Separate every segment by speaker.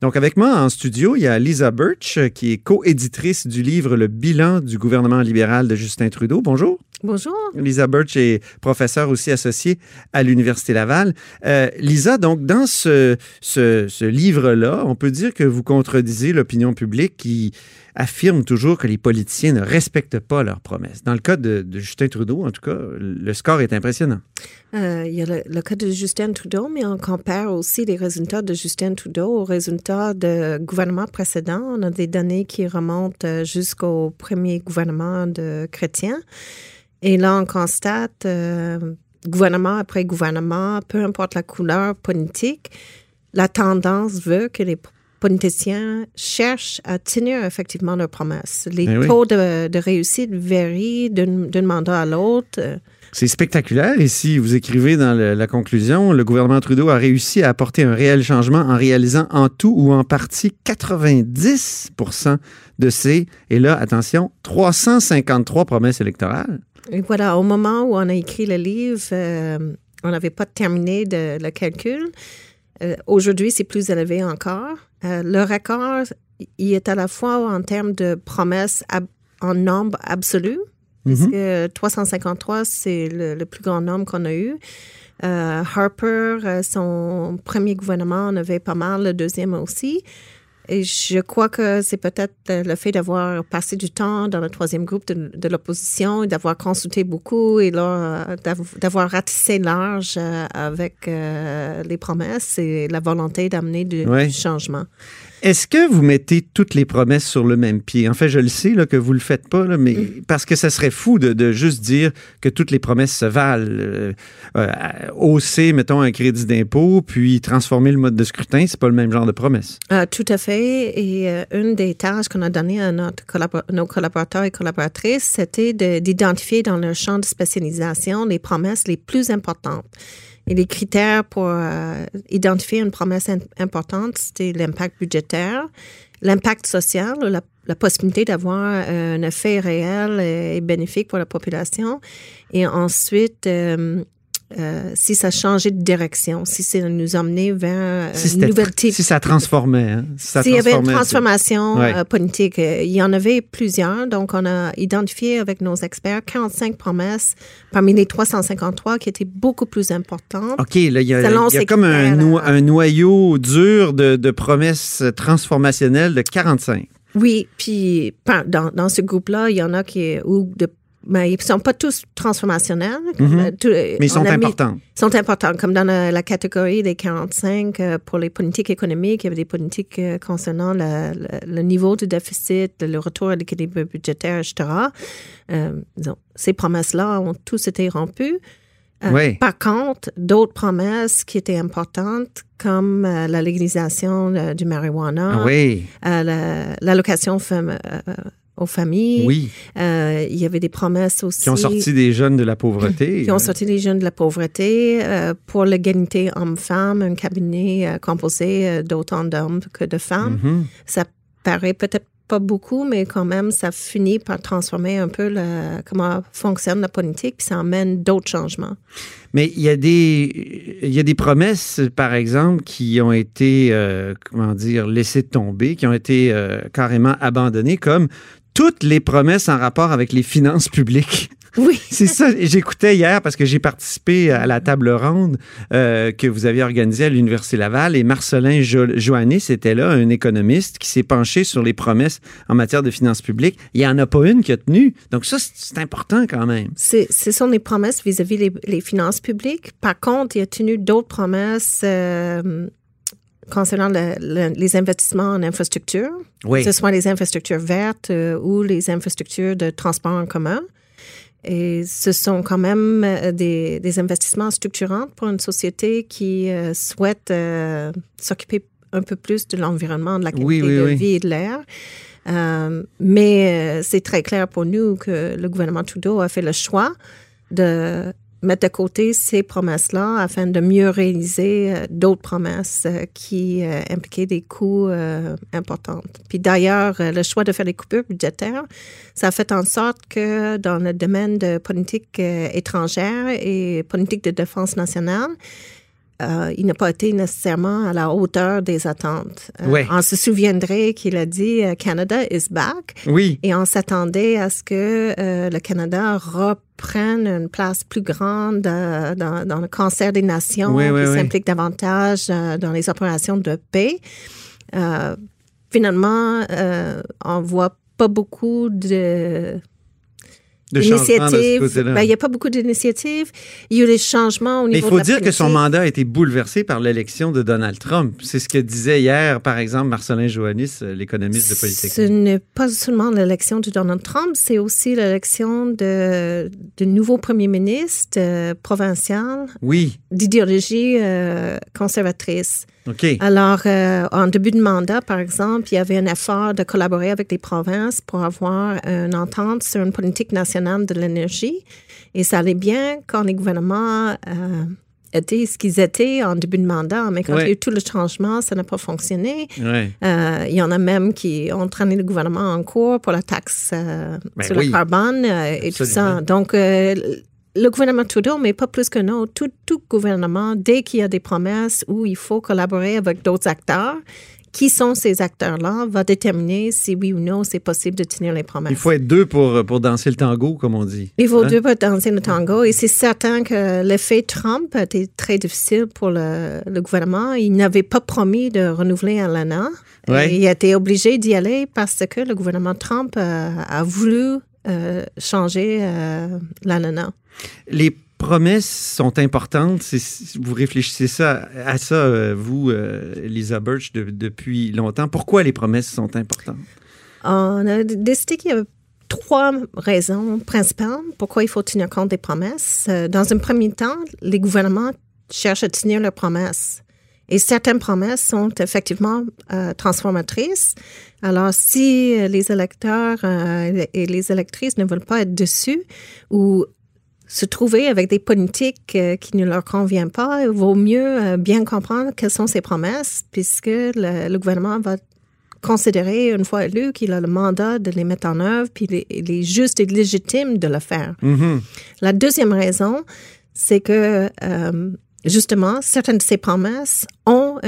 Speaker 1: Donc, avec moi en studio, il y a Lisa Birch, qui est co-éditrice du livre Le bilan du gouvernement libéral de Justin Trudeau. Bonjour.
Speaker 2: Bonjour.
Speaker 1: Lisa Birch est professeure aussi associée à l'Université Laval. Euh, Lisa, donc, dans ce, ce, ce livre-là, on peut dire que vous contredisez l'opinion publique qui affirme toujours que les politiciens ne respectent pas leurs promesses. Dans le cas de, Justin Trudeau, en tout cas, le score est impressionnant.
Speaker 2: Euh, il y a le, cas de Justin Trudeau, mais on compare aussi les résultats de Justin Trudeau aux résultats de gouvernements précédents. On a des données qui remontent euh, jusqu'au premier gouvernement de chrétiens. Et là, on constate, euh, gouvernement après gouvernement, peu importe la couleur politique, la tendance veut que les politiciens cherchent à tenir effectivement leurs promesses. Les
Speaker 1: Eh oui.
Speaker 2: taux de, de réussite varient d'un mandat à l'autre.
Speaker 1: C'est spectaculaire. Ici, vous écrivez dans le- la conclusion, le gouvernement Trudeau a réussi à apporter un réel changement en réalisant en tout ou en partie 90 de ses, et là, attention, 353 promesses électorales.
Speaker 2: Et voilà, au moment où on a écrit le livre, euh, on n'avait pas terminé de, le calcul. Euh, Aujourd'hui, c'est plus élevé encore. Euh, le record, il est à la fois en termes de promesses en nombre absolu, parce
Speaker 1: Mhm.
Speaker 2: que 353, c'est le, le plus grand nombre qu'on a eu. Euh, Harper, euh, son premier gouvernement en avait pas mal, le deuxième aussi. Et je crois que c'est peut-être euh, le fait d'avoir passé du temps dans le troisième groupe de, de l'opposition et d'avoir consulté beaucoup et là, euh, d'av- d'avoir ratissé large euh, avec euh, les promesses et la volonté d'amener du,
Speaker 1: Ouais.
Speaker 2: du changement.
Speaker 1: Est-ce que vous mettez toutes les promesses sur le même pied? En fait, je le sais là, que vous le faites pas, là, mais parce que ça serait fou de, de juste dire que toutes les promesses se valent. Euh, euh, hausser, mettons, un crédit d'impôt, puis transformer le mode de scrutin, c'est pas le même genre de promesse.
Speaker 2: Euh, tout à fait. Et euh, une des tâches qu'on a données à notre collabor- nos collaborateurs et collaboratrices, c'était de- d'identifier dans leur champ de spécialisation les promesses les plus importantes. Et les critères pour euh, identifier une promesse importante, c'était l'impact budgétaire, l'impact social, la, possibilité d'avoir euh, un effet réel et, et bénéfique pour la population. Et ensuite, euh, euh, si ça changeait de direction, si ça nous emmenait vers
Speaker 1: Si,
Speaker 2: une nouvelle type
Speaker 1: si ça transformait. Hein? Si
Speaker 2: s'il y avait une transformation
Speaker 1: Ouais.
Speaker 2: euh, politique, euh, il y en avait plusieurs. Donc, on a identifié avec nos experts 45 promesses parmi les 353 qui étaient beaucoup plus importantes.
Speaker 1: OK, là, il y a,
Speaker 2: Selon
Speaker 1: il y a
Speaker 2: ces
Speaker 1: comme un, no- noyau dur de, de promesses transformationnelles de 45.
Speaker 2: Oui, puis dans, dans ce groupe-là, il y en a qui ou de mais ils ne sont pas tous transformationnels.
Speaker 1: Mhm.
Speaker 2: euh, tout-
Speaker 1: Mais ils
Speaker 2: on
Speaker 1: sont importants.
Speaker 2: sont importants, comme dans la, la catégorie des 45 euh, pour les politiques économiques, il y avait des politiques euh, concernant la- la- le niveau du déficit, le retour à l'équilibre budgétaire, etc. Euh, ces promesses-là ont tous été rompues. Euh,
Speaker 1: Oui.
Speaker 2: Par contre, d'autres promesses qui étaient importantes, comme euh, la légalisation euh, du marijuana,
Speaker 1: Ah oui,
Speaker 2: euh, la- l'allocation euh, aux familles,
Speaker 1: oui.
Speaker 2: euh, il y avait des promesses aussi
Speaker 1: Qui ont sorti des jeunes de la pauvreté.
Speaker 2: qui ont sorti les jeunes de la pauvreté euh, pour l'égalité homme-femme, un cabinet euh, composé d'autant d'hommes que de femmes.
Speaker 1: Mhm.
Speaker 2: Ça paraît peut-être pas beaucoup, mais quand même, ça finit par transformer un peu comment fonctionne la politique, puis ça emmène d'autres changements.
Speaker 1: Mais il y a des il y a des promesses, par exemple, qui ont été euh, comment dire laissées tomber, qui ont été euh, carrément abandonnées, comme toutes les promesses en rapport avec les finances publiques.
Speaker 2: Oui.
Speaker 1: C'est ça. J'écoutais hier parce que j'ai participé à la table ronde euh, que vous aviez organisée à l'Université Laval et Marcelin jo Joannis était là, un économiste qui s'est penché sur les promesses en matière de finances publiques. Il n'y en a pas une qui a tenu. Donc ça, c'est- important quand même.
Speaker 2: C'est- Ce sont des promesses vis-à-vis les, les finances publiques. Par contre, il a tenu d'autres promesses euh, concernant le- le- les investissements en infrastructure,
Speaker 1: Oui.
Speaker 2: que ce soit les infrastructures vertes euh, ou les infrastructures de transport en commun. Et ce sont quand même euh, des, des investissements structurants pour une société qui euh, souhaite euh, s'occuper un peu plus de l'environnement, de la qualité de vie et de l'air. Mais c'est très clair pour nous que le gouvernement Trudeau a fait le choix de mettre de côté ces promesses-là afin de mieux réaliser euh, d'autres promesses euh, qui euh, impliquaient des coûts importants. Puis d'ailleurs, le choix de faire des coupures budgétaires, ça a fait en sorte que dans le domaine de politique étrangère et politique de défense nationale, euh, il n'a pas été nécessairement à la hauteur des attentes.
Speaker 1: Euh,
Speaker 2: on se souviendrait qu'il a dit euh, Canada is back.
Speaker 1: Oui.
Speaker 2: Et on s'attendait à ce que le Canada reprenne une place plus grande dans, le cancer des nations,
Speaker 1: oui,
Speaker 2: qui s'implique davantage dans les opérations de paix. finalement, on voit pas beaucoup de
Speaker 1: D'initiatives.
Speaker 2: Ben, il n'y a pas beaucoup d'initiatives. Il y a eu des changements au niveau
Speaker 1: Il faut dire que son mandat a été bouleversé par l'élection de Donald Trump. C'est ce que disait hier, par exemple, Marcelin Joannis, euh, l'économiste de Polytechnique.
Speaker 2: Ce n'est pas seulement l'élection de Donald Trump, c'est aussi l'élection de, de nouveau premier ministre euh, provincial.
Speaker 1: Oui.
Speaker 2: D'idéologie euh, conservatrice. Alors, euh, en début de mandat, par exemple, il y avait un effort de collaborer avec les provinces pour avoir une entente sur une politique nationale de l'énergie. Et ça allait bien quand les gouvernements euh, étaient ce qu'ils étaient en début de mandat, mais quand il y a eu tout le changement, ça n'a pas fonctionné. Euh, il y en a même qui ont traîné le gouvernement en cours pour la taxe ben sur le carbone et tout ça. Donc, le gouvernement Trudeau, mais pas plus que non, tout, tout gouvernement, dès qu'il y a des promesses où il faut collaborer avec d'autres acteurs, qui sont ces acteurs-là, va déterminer si oui ou non c'est possible de tenir les promesses.
Speaker 1: Il faut être deux pour, pour danser le tango, comme on dit.
Speaker 2: Il faut hein? deux pour danser le tango. Et c'est certain que l'effet Trump a été très difficile pour le, le gouvernement. Il n'avait pas promis de renouveler l'ANA.
Speaker 1: Ouais.
Speaker 2: Il a été obligé d'y aller parce que le gouvernement Trump a, voulu euh, changer euh, l'ANA.
Speaker 1: Les promesses sont importantes. Vous réfléchissez ça, à ça, euh, vous, euh, Lisa Birch, depuis longtemps. Pourquoi les promesses sont importantes?
Speaker 2: On a décidé qu'il y avait trois raisons principales pourquoi il faut tenir compte des promesses. Dans un premier temps, les gouvernements cherchent à tenir leurs promesses. Et certaines promesses sont effectivement transformatrices. Alors, si les électeurs et les électrices ne veulent pas être dessus ou se trouver avec des politiques euh, qui ne leur conviennent pas, il vaut mieux euh, bien comprendre quelles sont ses promesses, puisque le, gouvernement va considérer, une fois élu, qu'il a le mandat de les mettre en œuvre, puis il est, juste et légitime de le faire.
Speaker 1: Mm-hmm.
Speaker 2: La deuxième raison, c'est que euh, justement, certaines de ces promesses ont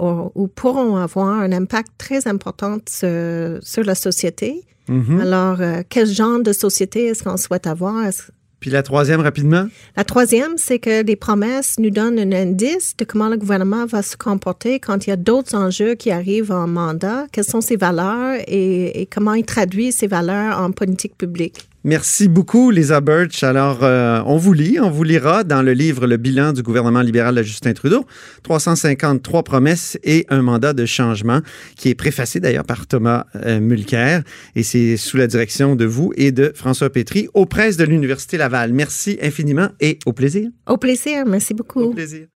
Speaker 2: ou, pourront avoir un impact très important sur, la société.
Speaker 1: Mm-hmm.
Speaker 2: Alors, quel genre de société est-ce qu'on souhaite avoir?
Speaker 1: Puis la troisième, rapidement?
Speaker 2: La troisième, c'est que les promesses nous donnent un indice de comment le gouvernement va se comporter quand il y a d'autres enjeux qui arrivent en mandat, quelles sont ses valeurs et, comment il traduit ces valeurs en politique publique?
Speaker 1: Merci beaucoup, Lisa Birch. Alors, euh, on vous lit, on vous lira dans le livre Le bilan du gouvernement libéral de Justin Trudeau, 353 promesses et un mandat de changement, qui est préfacé d'ailleurs par Thomas euh, Mulcair. Et c'est sous la direction de vous et de François Pétry aux presses de l'Université Laval. Merci infiniment et au plaisir.
Speaker 2: Au plaisir, merci beaucoup.
Speaker 1: Au plaisir.